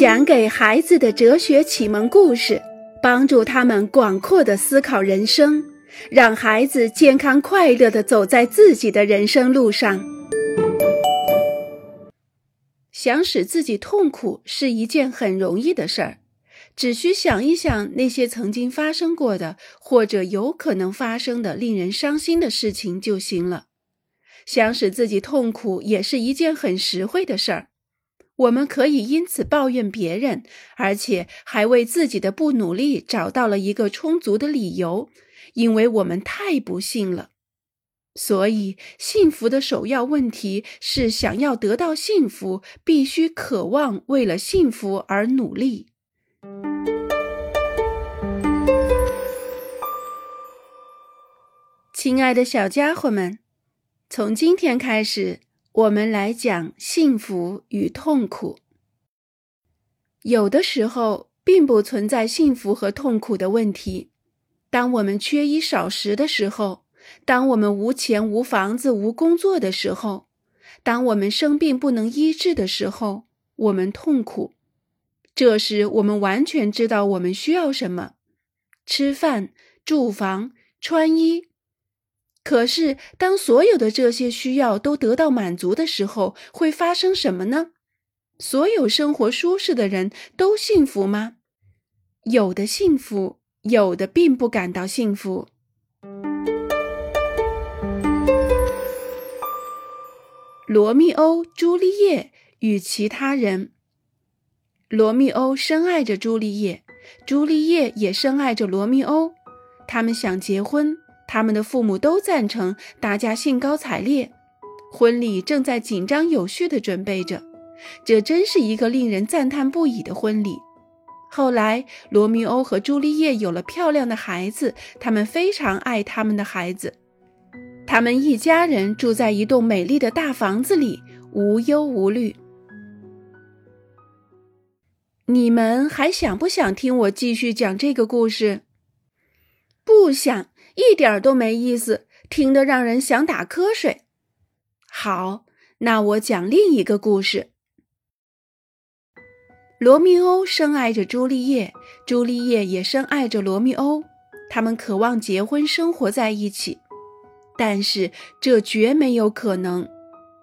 讲给孩子的哲学启蒙故事，帮助他们广阔的思考人生，让孩子健康快乐的走在自己的人生路上。想使自己痛苦是一件很容易的事儿，只需想一想那些曾经发生过的或者有可能发生的令人伤心的事情就行了。想使自己痛苦也是一件很实惠的事儿。我们可以因此抱怨别人，而且还为自己的不努力找到了一个充足的理由，因为我们太不幸了。所以，幸福的首要问题是：想要得到幸福，必须渴望为了幸福而努力。亲爱的小家伙们，从今天开始。我们来讲幸福与痛苦。有的时候并不存在幸福和痛苦的问题。当我们缺衣少食的时候，当我们无钱无房子无工作的时候，当我们生病不能医治的时候，我们痛苦。这时我们完全知道我们需要什么：吃饭、住房、穿衣。可是，当所有的这些需要都得到满足的时候，会发生什么呢？所有生活舒适的人都幸福吗？有的幸福，有的并不感到幸福。罗密欧、朱丽叶与其他人。罗密欧深爱着朱丽叶，朱丽叶也深爱着罗密欧，他们想结婚。他们的父母都赞成，大家兴高采烈，婚礼正在紧张有序地准备着。这真是一个令人赞叹不已的婚礼。后来，罗密欧和朱丽叶有了漂亮的孩子，他们非常爱他们的孩子。他们一家人住在一栋美丽的大房子里，无忧无虑。你们还想不想听我继续讲这个故事？不想。一点都没意思，听得让人想打瞌睡。好，那我讲另一个故事。罗密欧深爱着朱丽叶，朱丽叶也深爱着罗密欧，他们渴望结婚生活在一起，但是这绝没有可能，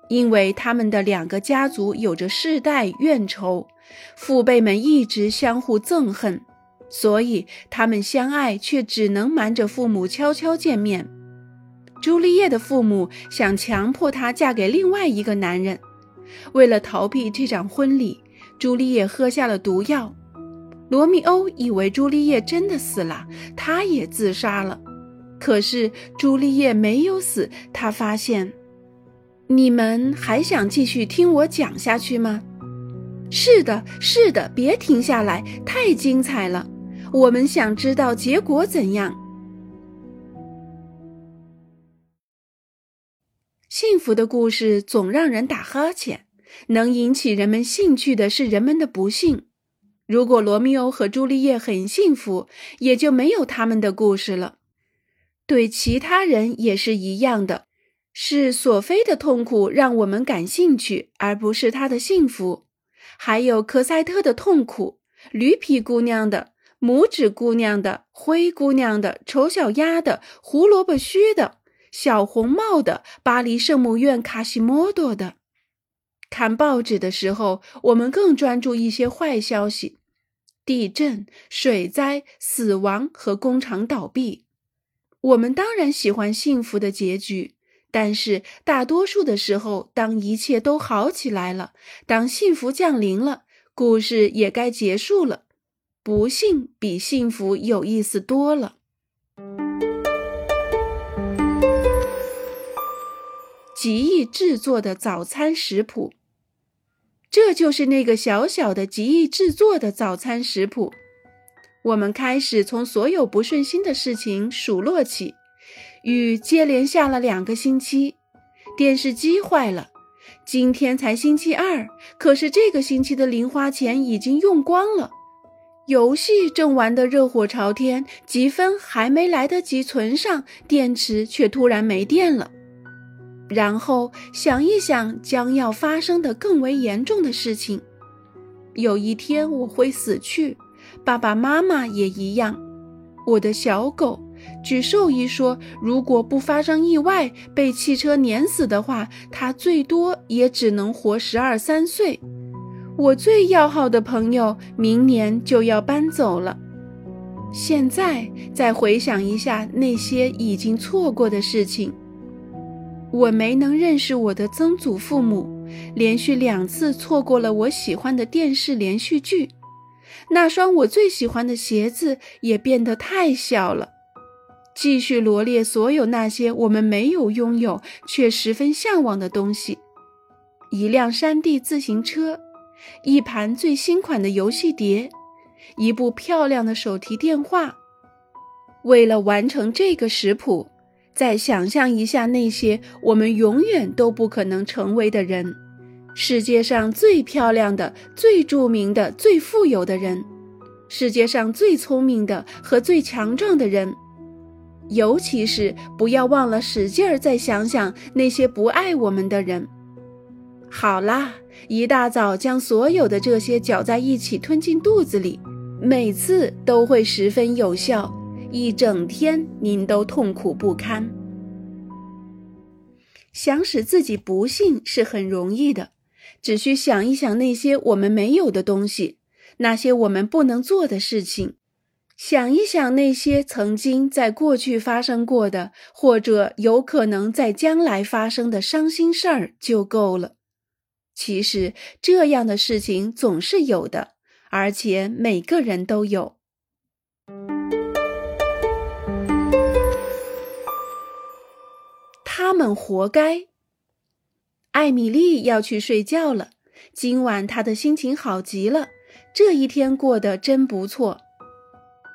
因为他们的两个家族有着世代怨仇，父辈们一直相互憎恨。所以他们相爱，却只能瞒着父母悄悄见面。朱丽叶的父母想强迫她嫁给另外一个男人。为了逃避这场婚礼，朱丽叶喝下了毒药。罗密欧以为朱丽叶真的死了，他也自杀了。可是朱丽叶没有死，他发现。你们还想继续听我讲下去吗？是的，是的，别停下来，太精彩了。我们想知道结果怎样？幸福的故事总让人打哈欠，能引起人们兴趣的是人们的不幸。如果罗密欧和朱丽叶很幸福，也就没有他们的故事了。对其他人也是一样的，是索菲的痛苦让我们感兴趣，而不是她的幸福。还有科赛特的痛苦，驴皮姑娘的。拇指姑娘的、灰姑娘的、丑小鸭的、胡萝卜须的、小红帽的、巴黎圣母院卡西莫多的。看报纸的时候，我们更专注一些坏消息：地震、水灾、死亡和工厂倒闭。我们当然喜欢幸福的结局，但是大多数的时候，当一切都好起来了，当幸福降临了，故事也该结束了。不幸比幸福有意思多了。极易制作的早餐食谱，这就是那个小小的极易制作的早餐食谱。我们开始从所有不顺心的事情数落起。雨接连下了两个星期，电视机坏了。今天才星期二，可是这个星期的零花钱已经用光了。游戏正玩得热火朝天，积分还没来得及存上，电池却突然没电了。然后想一想将要发生的更为严重的事情，有一天我会死去，爸爸妈妈也一样。我的小狗，据兽医说，如果不发生意外被汽车碾死的话，它最多也只能活十二三岁。我最要好的朋友明年就要搬走了。现在再回想一下那些已经错过的事情，我没能认识我的曾祖父母，连续两次错过了我喜欢的电视连续剧，那双我最喜欢的鞋子也变得太小了。继续罗列所有那些我们没有拥有却十分向往的东西：一辆山地自行车，一盘最新款的游戏碟。一部漂亮的手提电话。为了完成这个食谱，再想象一下那些我们永远都不可能成为的人：世界上最漂亮的、最著名的、最富有的人，世界上最聪明的和最强壮的人。尤其是不要忘了使劲儿再想想那些不爱我们的人。好啦，一大早将所有的这些搅在一起吞进肚子里。每次都会十分有效，一整天您都痛苦不堪。想使自己不幸是很容易的，只需想一想那些我们没有的东西，那些我们不能做的事情，想一想那些曾经在过去发生过的，或者有可能在将来发生的伤心事儿就够了。其实这样的事情总是有的。而且每个人都有，他们活该。艾米丽要去睡觉了，今晚她的心情好极了，这一天过得真不错。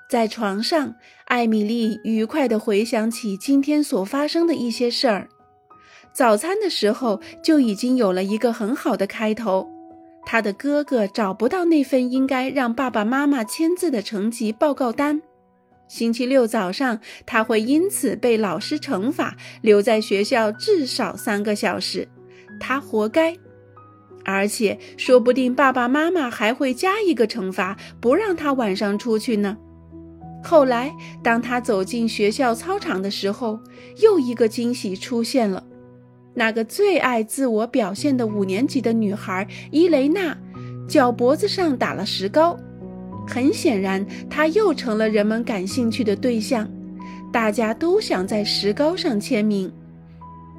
在床上，艾米丽愉快地回想起今天所发生的一些事儿。早餐的时候就已经有了一个很好的开头。他的哥哥找不到那份应该让爸爸妈妈签字的成绩报告单，星期六早上他会因此被老师惩罚，留在学校至少三个小时，他活该。而且说不定爸爸妈妈还会加一个惩罚，不让他晚上出去呢。后来当他走进学校操场的时候，又一个惊喜出现了。那个最爱自我表现的五年级的女孩伊雷娜，脚脖子上打了石膏。很显然，她又成了人们感兴趣的对象。大家都想在石膏上签名，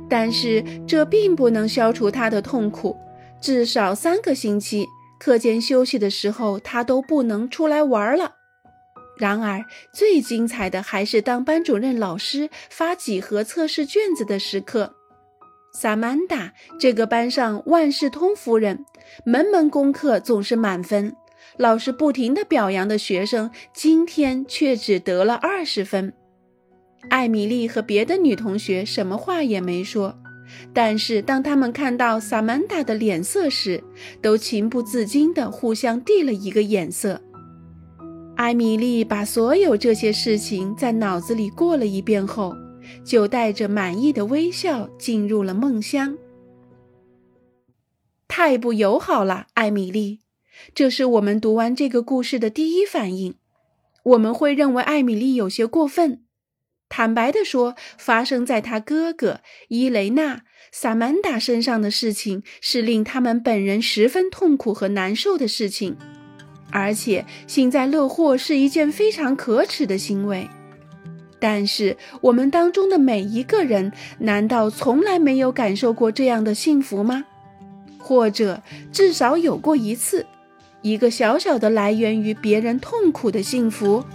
但是这并不能消除她的痛苦。至少三个星期，课间休息的时候，她都不能出来玩了。然而，最精彩的还是当班主任老师发几何测试卷子的时刻。萨曼达这个班上万事通夫人，门门功课总是满分，老师不停地表扬的学生，今天却只得了二十分。艾米丽和别的女同学什么话也没说，但是当他们看到萨曼达的脸色时，都情不自禁地互相递了一个眼色。艾米丽把所有这些事情在脑子里过了一遍后。就带着满意的微笑进入了梦乡。太不友好了，艾米丽！这是我们读完这个故事的第一反应。我们会认为艾米丽有些过分。坦白地说，发生在她哥哥伊雷娜、萨曼达身上的事情是令他们本人十分痛苦和难受的事情，而且幸灾乐祸是一件非常可耻的行为。但是，我们当中的每一个人，难道从来没有感受过这样的幸福吗？或者至少有过一次，一个小小的来源于别人痛苦的幸福？